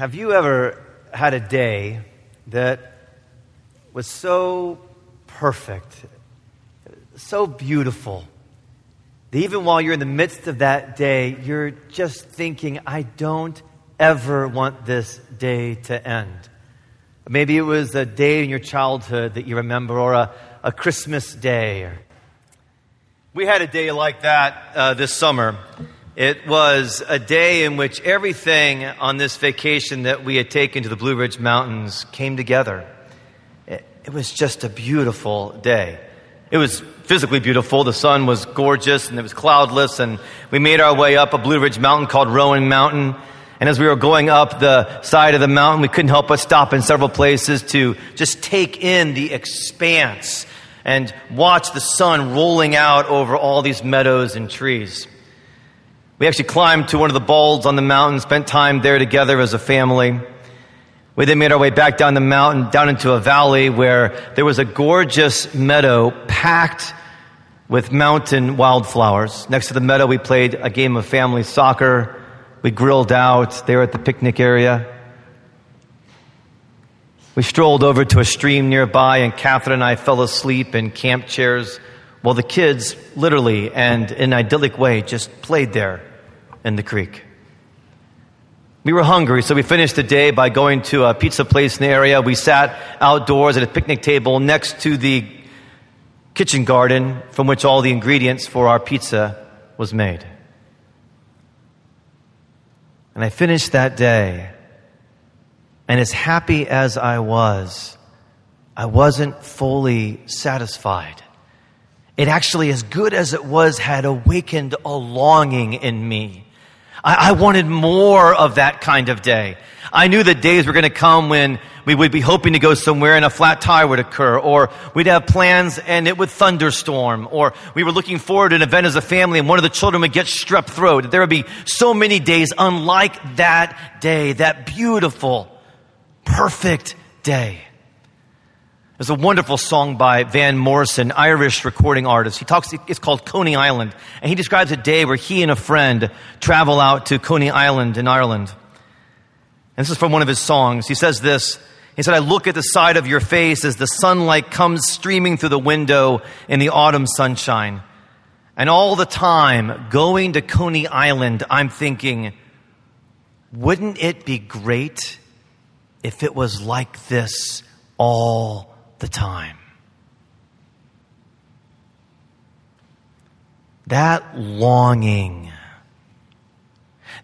Have you ever had a day that was so perfect, so beautiful, that even while you're in the midst of that day, you're just thinking, I don't ever want this day to end? Maybe it was a day in your childhood that you remember, or a, a Christmas day. We had a day like that uh, this summer. It was a day in which everything on this vacation that we had taken to the Blue Ridge Mountains came together. It, it was just a beautiful day. It was physically beautiful. The sun was gorgeous and it was cloudless, and we made our way up a Blue Ridge mountain called Roan Mountain. And as we were going up the side of the mountain, we couldn't help but stop in several places to just take in the expanse and watch the sun rolling out over all these meadows and trees. We actually climbed to one of the balds on the mountain, spent time there together as a family. We then made our way back down the mountain, down into a valley where there was a gorgeous meadow packed with mountain wildflowers. Next to the meadow, we played a game of family soccer. We grilled out there at the picnic area. We strolled over to a stream nearby, and Catherine and I fell asleep in camp chairs while the kids, literally and in an idyllic way, just played there in the creek. We were hungry, so we finished the day by going to a pizza place in the area. We sat outdoors at a picnic table next to the kitchen garden from which all the ingredients for our pizza was made. And I finished that day, and as happy as I was, I wasn't fully satisfied. It actually, as good as it was, had awakened a longing in me I, I wanted more of that kind of day. I knew that days were going to come when we would be hoping to go somewhere and a flat tire would occur, or we'd have plans and it would thunderstorm, or we were looking forward to an event as a family and one of the children would get strep throat. There would be so many days unlike that day, that beautiful, perfect day. There's a wonderful song by Van Morrison, Irish recording artist. He talks, it's called Coney Island. And he describes a day where he and a friend travel out to Coney Island in Ireland. And this is from one of his songs. He says this. He said, I look at the side of your face as the sunlight comes streaming through the window in the autumn sunshine. And all the time, going to Coney Island, I'm thinking, wouldn't it be great if it was like this all the time. That longing,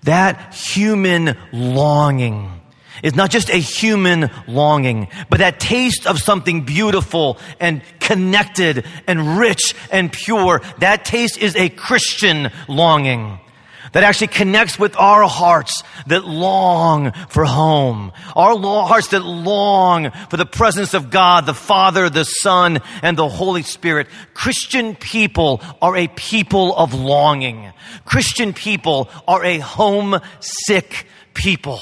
that human longing is not just a human longing, but that taste of something beautiful and connected and rich and pure. That taste is a Christian longing that actually connects with our hearts that long for home. Our hearts that long for the presence of God, the Father, the Son, and the Holy Spirit. Christian people are a people of longing. Christian people are a homesick people.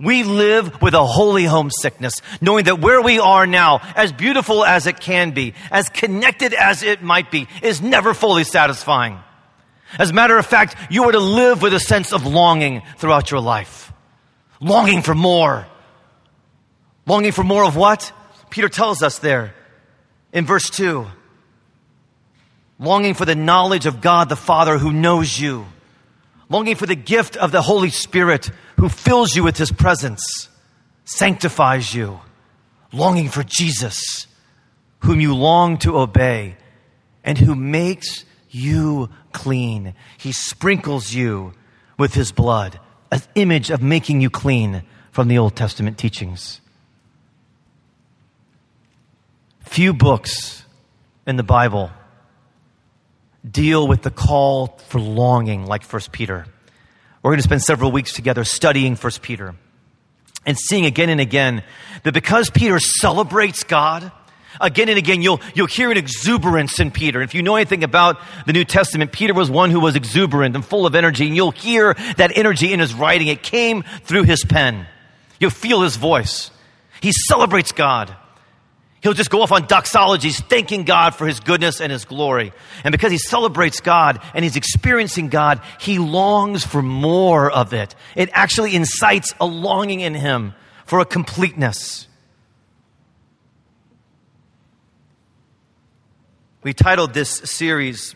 We live with a holy homesickness, knowing that where we are now, as beautiful as it can be, as connected as it might be, is never fully satisfying. As a matter of fact, you are to live with a sense of longing throughout your life. Longing for more. Longing for more of what? Peter tells us there in verse 2. Longing for the knowledge of God the Father who knows you. Longing for the gift of the Holy Spirit who fills you with his presence, sanctifies you. Longing for Jesus, whom you long to obey, and who makes you clean. He sprinkles you with his blood, an image of making you clean from the Old Testament teachings. Few books in the Bible deal with the call for longing like 1 Peter. We're going to spend several weeks together studying 1 Peter and seeing again and again that because Peter celebrates God, Again and again, you'll, you'll hear an exuberance in Peter. If you know anything about the New Testament, Peter was one who was exuberant and full of energy, and you'll hear that energy in his writing. It came through his pen. You'll feel his voice. He celebrates God. He'll just go off on doxologies, thanking God for his goodness and his glory. And because he celebrates God and he's experiencing God, he longs for more of it. It actually incites a longing in him for a completeness. We titled this series,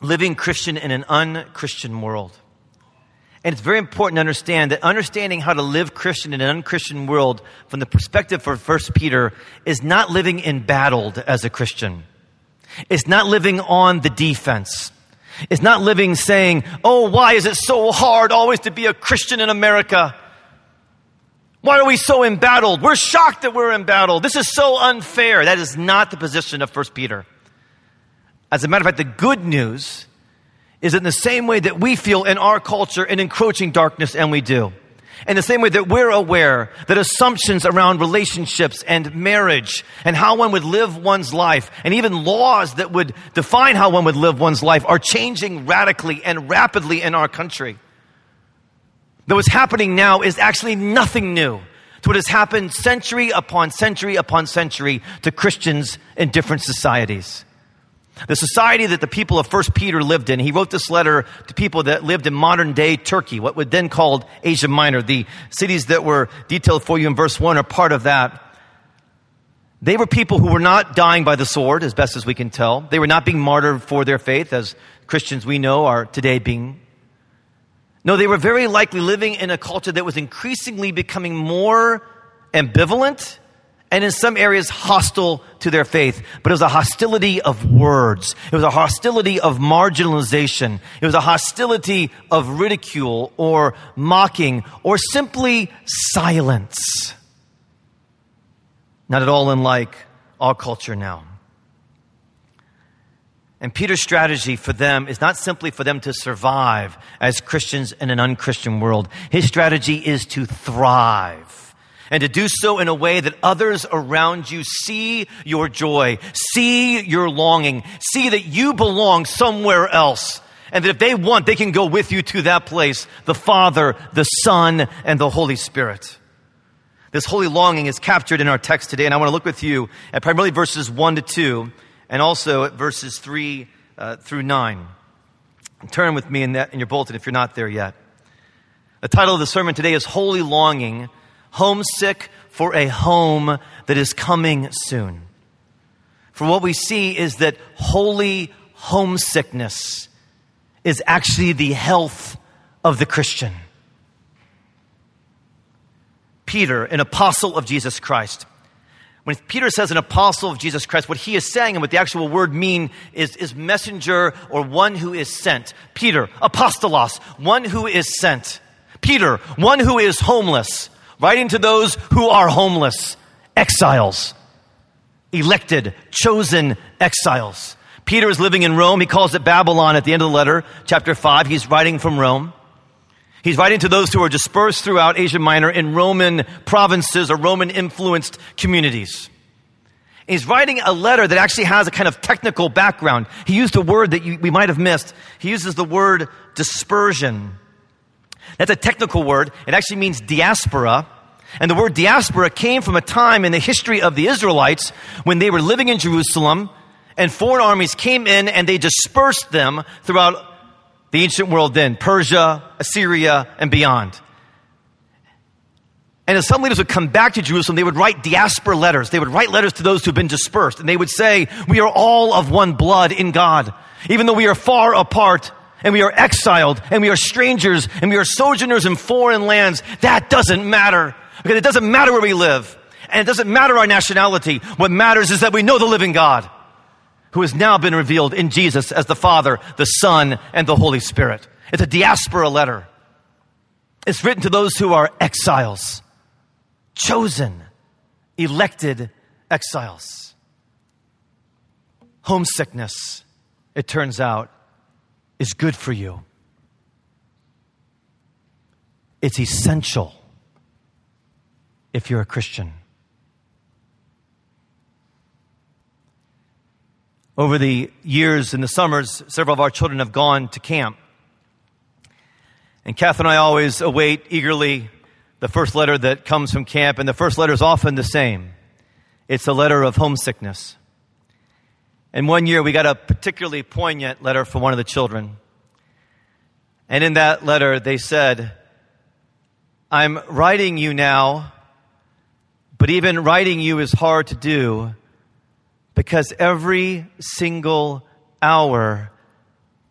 Living Christian in an Unchristian World. And it's very important to understand that understanding how to live Christian in an unchristian world from the perspective of 1 Peter is not living embattled as a Christian. It's not living on the defense. It's not living saying, oh, why is it so hard always to be a Christian in America? Why are we so embattled? We're shocked that we're embattled. This is so unfair. That is not the position of 1 Peter. As a matter of fact, the good news is in the same way that we feel in our culture an encroaching darkness, and we do. In the same way that we're aware that assumptions around relationships and marriage and how one would live one's life and even laws that would define how one would live one's life are changing radically and rapidly in our country. That what's happening now is actually nothing new to what has happened century upon century upon century to Christians in different societies. The society that the people of First Peter lived in, he wrote this letter to people that lived in modern day Turkey, what would then called Asia Minor. The cities that were detailed for you in verse 1 are part of that. They were people who were not dying by the sword, as best as we can tell. They were not being martyred for their faith, as Christians we know are today being. No, they were very likely living in a culture that was increasingly becoming more ambivalent and in some areas hostile to their faith. But it was a hostility of words. It was a hostility of marginalization. It was a hostility of ridicule or mocking or simply silence. Not at all unlike our culture now. And Peter's strategy for them is not simply for them to survive as Christians in an unchristian world. His strategy is to thrive and to do so in a way that others around you see your joy, see your longing, see that you belong somewhere else. And that if they want, they can go with you to that place the Father, the Son, and the Holy Spirit. This holy longing is captured in our text today, and I want to look with you at primarily verses 1 to 2, and also at verses 3 uh, through 9. Turn with me in, that, in your bulletin if you're not there yet. The title of the sermon today is Holy Longing homesick for a home that is coming soon. For what we see is that holy homesickness is actually the health of the Christian. Peter, an apostle of Jesus Christ, when Peter says an apostle of Jesus Christ, what he is saying and what the actual word mean is, is messenger or one who is sent. Peter, apostolos, one who is sent. Peter, one who is homeless writing to those who are homeless, exiles, elected, chosen exiles. Peter is living in Rome. He calls it Babylon at the end of the letter, chapter 5. He's writing from Rome. He's writing to those who are dispersed throughout Asia Minor in Roman provinces or Roman influenced communities. He's writing a letter that actually has a kind of technical background. He used a word that you, we might have missed. He uses the word dispersion. That's a technical word. It actually means diaspora. And the word diaspora came from a time in the history of the Israelites when they were living in Jerusalem and foreign armies came in and they dispersed them throughout the ancient world then Persia, Assyria, and beyond. And as some leaders would come back to Jerusalem, they would write diaspora letters. They would write letters to those who've been dispersed. And they would say, We are all of one blood in God. Even though we are far apart, and we are exiled and we are strangers and we are sojourners in foreign lands, that doesn't matter. Because it doesn't matter where we live. And it doesn't matter our nationality. What matters is that we know the living God who has now been revealed in Jesus as the Father, the Son, and the Holy Spirit. It's a diaspora letter. It's written to those who are exiles, chosen, elected exiles. Homesickness, it turns out, is good for you. It's essential if you're a Christian. Over the years in the summers, several of our children have gone to camp. And Kath and I always await eagerly the first letter that comes from camp, and the first letter is often the same. It's a letter of homesickness. And one year we got a particularly poignant letter from one of the children. And in that letter they said, I'm writing you now, but even writing you is hard to do because every single hour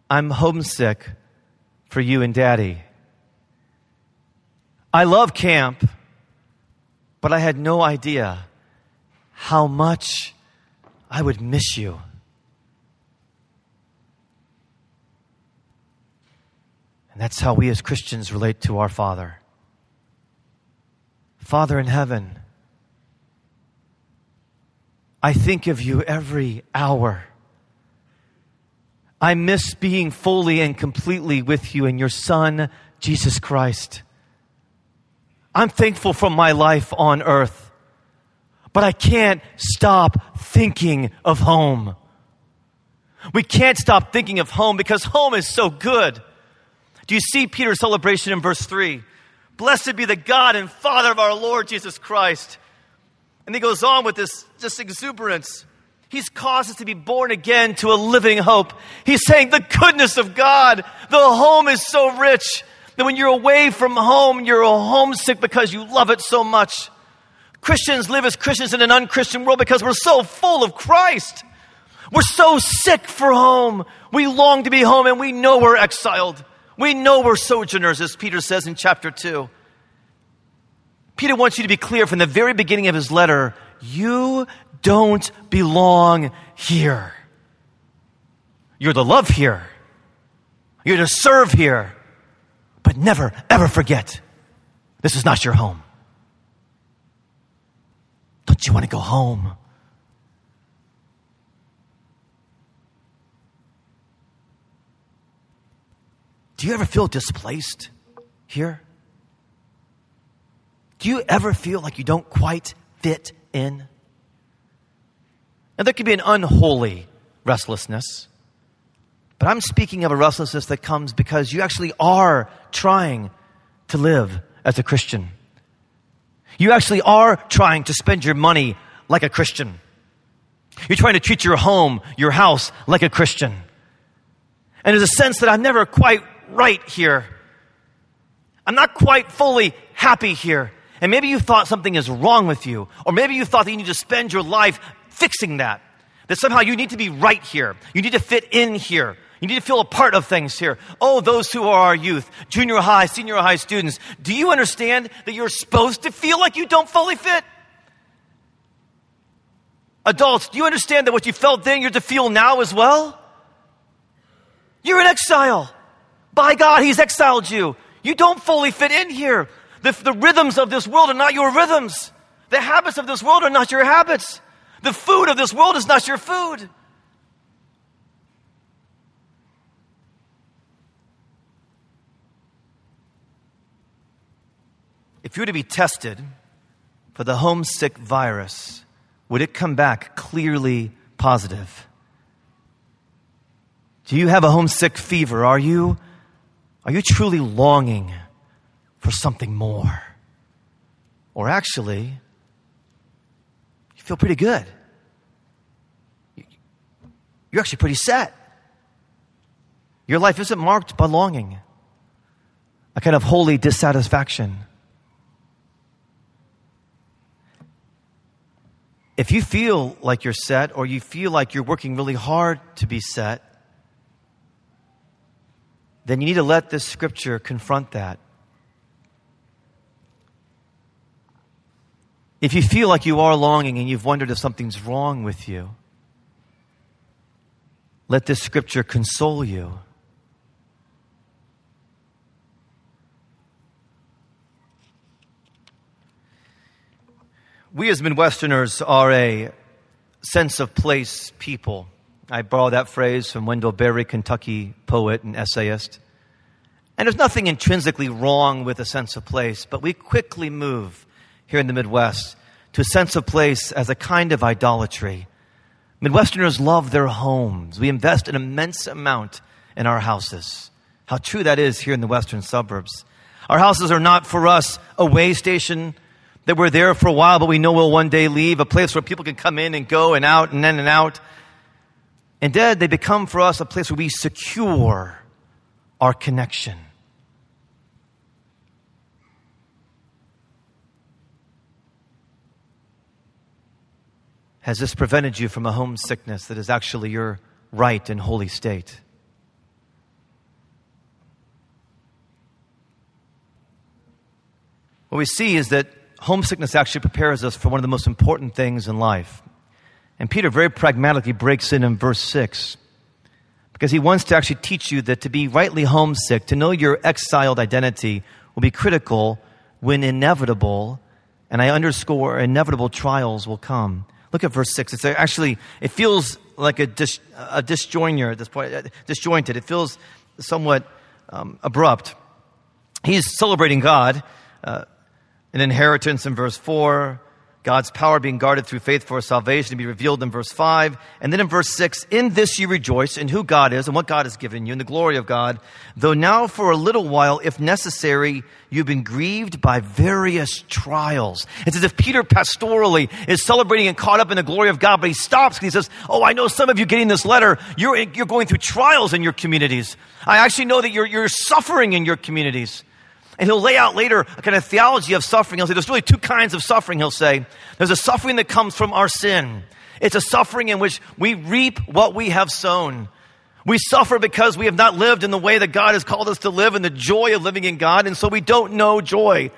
I'm homesick for you and daddy. I love camp, but I had no idea how much I would miss you. And that's how we as Christians relate to our Father. Father in heaven, I think of you every hour. I miss being fully and completely with you and your Son, Jesus Christ. I'm thankful for my life on earth, but I can't stop thinking of home. We can't stop thinking of home because home is so good. Do you see Peter's celebration in verse 3? Blessed be the God and Father of our Lord Jesus Christ. And he goes on with this just exuberance. He's caused us to be born again to a living hope. He's saying the goodness of God, the home is so rich that when you're away from home, you're homesick because you love it so much. Christians live as Christians in an unchristian world because we're so full of Christ. We're so sick for home. We long to be home and we know we're exiled. We know we're sojourners, as Peter says in chapter 2. Peter wants you to be clear from the very beginning of his letter you don't belong here. You're to love here, you're to serve here, but never, ever forget this is not your home. Don't you want to go home? Do you ever feel displaced here? Do you ever feel like you don't quite fit in? Now, there could be an unholy restlessness, but I'm speaking of a restlessness that comes because you actually are trying to live as a Christian. You actually are trying to spend your money like a Christian. You're trying to treat your home, your house, like a Christian. And there's a sense that I'm never quite right here. I'm not quite fully happy here. And maybe you thought something is wrong with you, or maybe you thought that you need to spend your life fixing that. That somehow you need to be right here. You need to fit in here. You need to feel a part of things here. Oh, those who are our youth, junior high, senior high students, do you understand that you're supposed to feel like you don't fully fit? Adults, do you understand that what you felt then you're to feel now as well? You're in exile. By God, He's exiled you. You don't fully fit in here. The, the rhythms of this world are not your rhythms. The habits of this world are not your habits. The food of this world is not your food. If you were to be tested for the homesick virus, would it come back clearly positive? Do you have a homesick fever? Are you, are you truly longing for something more? Or actually, you feel pretty good. You're actually pretty set. Your life isn't marked by longing, a kind of holy dissatisfaction. If you feel like you're set or you feel like you're working really hard to be set, then you need to let this scripture confront that. If you feel like you are longing and you've wondered if something's wrong with you, let this scripture console you. We as Midwesterners are a sense of place people. I borrow that phrase from Wendell Berry, Kentucky poet and essayist. And there's nothing intrinsically wrong with a sense of place, but we quickly move here in the Midwest to a sense of place as a kind of idolatry. Midwesterners love their homes. We invest an immense amount in our houses. How true that is here in the western suburbs. Our houses are not for us a way station, that we're there for a while, but we know we'll one day leave, a place where people can come in and go and out and in and out. Instead, they become for us a place where we secure our connection. Has this prevented you from a homesickness that is actually your right and holy state? What we see is that homesickness actually prepares us for one of the most important things in life. And Peter very pragmatically breaks in in verse 6 because he wants to actually teach you that to be rightly homesick, to know your exiled identity, will be critical when inevitable, and I underscore inevitable trials will come. Look at verse 6. It's actually, it feels like a, dis, a disjoiner at this point, uh, disjointed. It feels somewhat um, abrupt. He's celebrating God, uh, an inheritance in verse 4, God's power being guarded through faith for salvation to be revealed in verse 5. And then in verse 6, in this you rejoice in who God is and what God has given you and the glory of God, though now for a little while, if necessary, you've been grieved by various trials. It's as if Peter pastorally is celebrating and caught up in the glory of God, but he stops and he says, Oh, I know some of you getting this letter, you're, you're going through trials in your communities. I actually know that you're, you're suffering in your communities. And he'll lay out later a kind of theology of suffering. He'll say there's really two kinds of suffering, he'll say. There's a suffering that comes from our sin. It's a suffering in which we reap what we have sown. We suffer because we have not lived in the way that God has called us to live and the joy of living in God, and so we don't know joy.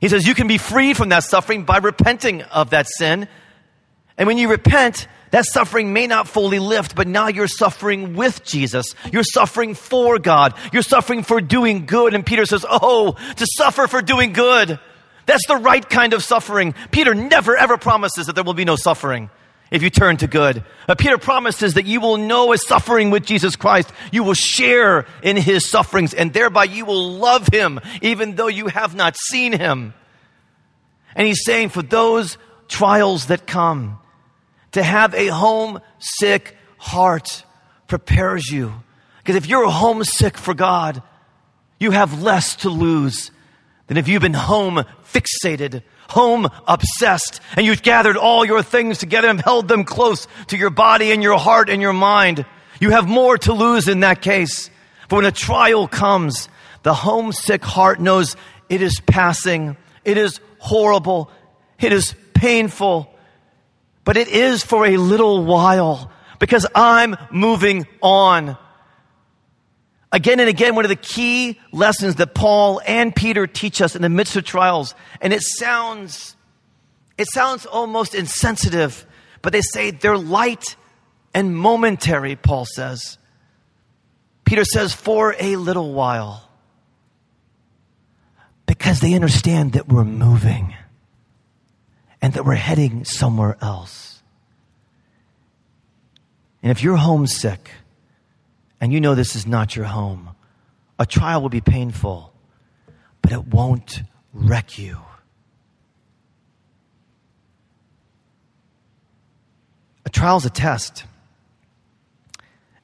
He says you can be freed from that suffering by repenting of that sin. And when you repent, that suffering may not fully lift, but now you're suffering with Jesus. You're suffering for God. You're suffering for doing good. And Peter says, Oh, to suffer for doing good. That's the right kind of suffering. Peter never ever promises that there will be no suffering if you turn to good. But Peter promises that you will know a suffering with Jesus Christ. You will share in his sufferings and thereby you will love him even though you have not seen him. And he's saying for those trials that come, to have a homesick heart prepares you. Because if you're homesick for God, you have less to lose than if you've been home fixated, home obsessed, and you've gathered all your things together and held them close to your body and your heart and your mind. You have more to lose in that case. But when a trial comes, the homesick heart knows it is passing, it is horrible, it is painful, but it is for a little while because I'm moving on. Again and again, one of the key lessons that Paul and Peter teach us in the midst of trials, and it sounds, it sounds almost insensitive, but they say they're light and momentary, Paul says. Peter says, for a little while. Because they understand that we're moving and that we're heading somewhere else. And if you're homesick and you know this is not your home, a trial will be painful, but it won't wreck you. A trial is a test.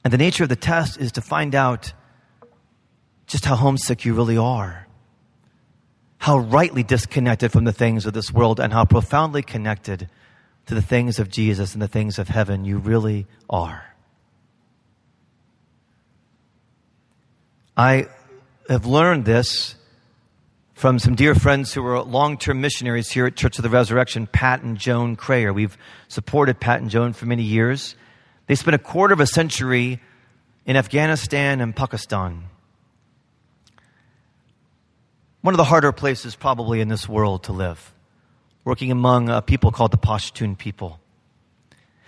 And the nature of the test is to find out just how homesick you really are how rightly disconnected from the things of this world and how profoundly connected to the things of Jesus and the things of heaven you really are. I have learned this from some dear friends who are long term missionaries here at Church of the Resurrection, Pat and Joan Crayer. We've supported Pat and Joan for many years. They spent a quarter of a century in Afghanistan and Pakistan one of the harder places probably in this world to live, working among a people called the Pashtun people.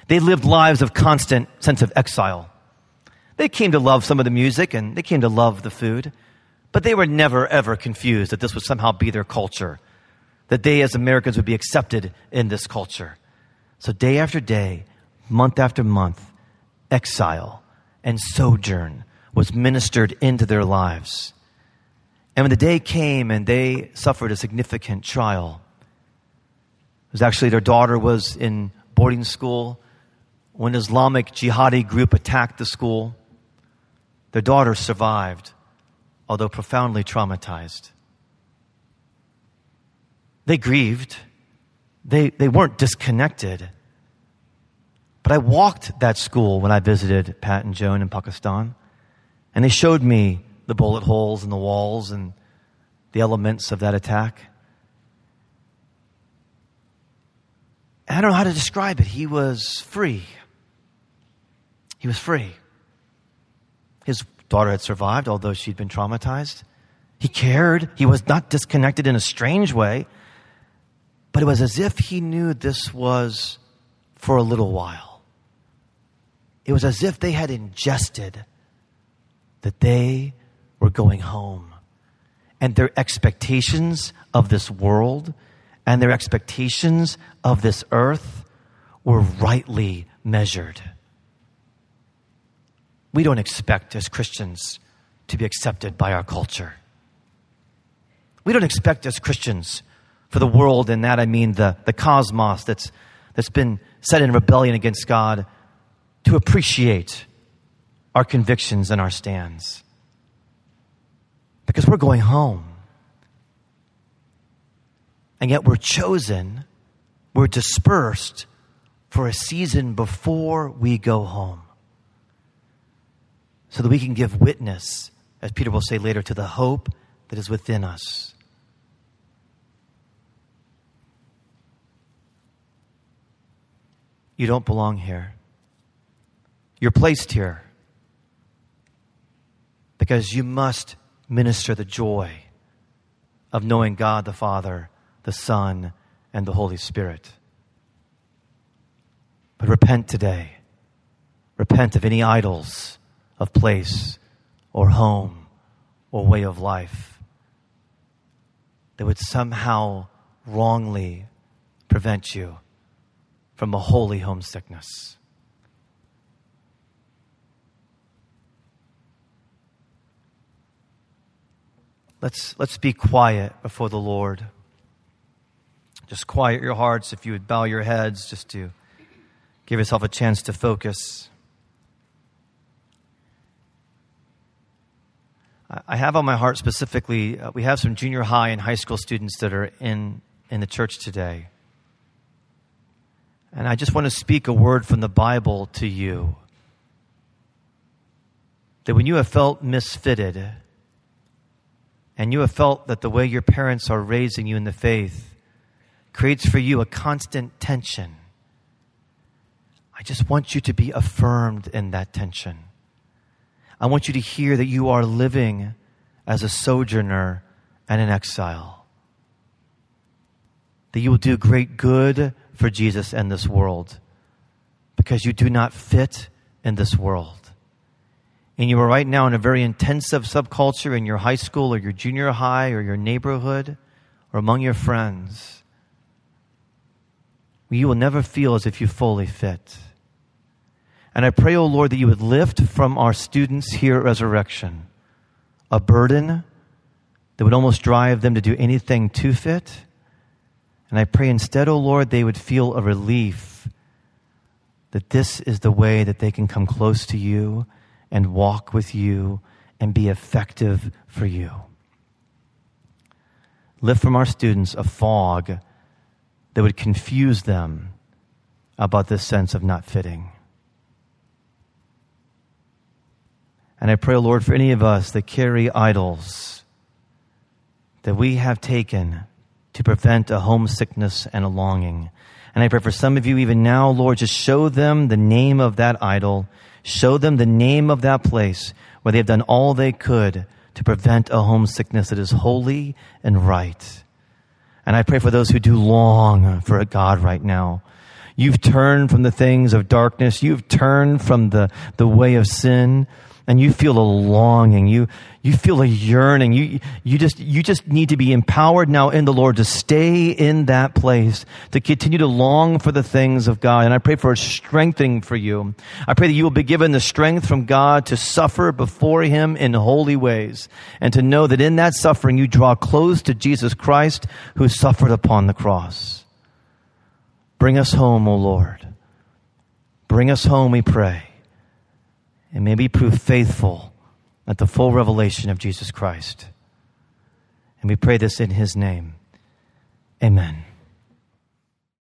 They lived lives of constant sense of exile. They came to love some of the music and they came to love the food, but they were never ever confused that this would somehow be their culture, that they as Americans would be accepted in this culture. So day after day, month after month, exile and sojourn was ministered into their lives. And when the day came and they suffered a significant trial, it was actually their daughter was in boarding school when Islamic jihadi group attacked the school. Their daughter survived, although profoundly traumatized. They grieved. They, they weren't disconnected. But I walked that school when I visited Pat and Joan in Pakistan, and they showed me the bullet holes in the walls and the elements of that attack. I don't know how to describe it. He was free. He was free. His daughter had survived, although she'd been traumatized. He cared. He was not disconnected in a strange way. But it was as if he knew this was for a little while. It was as if they had ingested that they were going home. And their expectations of this world and their expectations of this earth were rightly measured. We don't expect as Christians to be accepted by our culture. We don't expect as Christians for the world, and that I mean the, the cosmos that's, that's been set in rebellion against God, to appreciate our convictions and our stands. Because we're going home. And yet we're chosen, we're dispersed for a season before we go home. So that we can give witness, as Peter will say later, to the hope that is within us. You don't belong here. You're placed here because you must minister the joy of knowing God the Father the Son, and the Holy Spirit. But repent today. Repent of any idols of place or home or way of life that would somehow wrongly prevent you from a holy homesickness. Let's, let's be quiet before the Lord. Just quiet your hearts if you would bow your heads just to give yourself a chance to focus. I have on my heart specifically, uh, we have some junior high and high school students that are in, in the church today. And I just want to speak a word from the Bible to you. That when you have felt misfitted, and you have felt that the way your parents are raising you in the faith creates for you a constant tension. I just want you to be affirmed in that tension. I want you to hear that you are living as a sojourner and an exile. That you will do great good for Jesus and this world because you do not fit in this world. And you are right now in a very intensive subculture in your high school or your junior high or your neighborhood or among your friends you will never feel as if you fully fit. And I pray, O oh Lord, that you would lift from our students here at Resurrection a burden that would almost drive them to do anything to fit. And I pray instead, O oh Lord, they would feel a relief that this is the way that they can come close to you and walk with you and be effective for you. Lift from our students a fog that would confuse them about this sense of not fitting. And I pray, Lord, for any of us that carry idols that we have taken to prevent a homesickness and a longing. And I pray for some of you even now, Lord, just show them the name of that idol. Show them the name of that place where they have done all they could to prevent a homesickness that is holy and right. And I pray for those who do long for a God right now. You've turned from the things of darkness. You've turned from the, the way of sin and you feel a longing. You, you feel a yearning. You, you just, you just need to be empowered now in the Lord to stay in that place, to continue to long for the things of God. And I pray for a strengthening for you. I pray that you will be given the strength from God to suffer before Him in holy ways and to know that in that suffering you draw close to Jesus Christ who suffered upon the cross. Bring us home, O Lord. Bring us home, we pray and may we prove faithful at the full revelation of Jesus Christ. And we pray this in his name. Amen.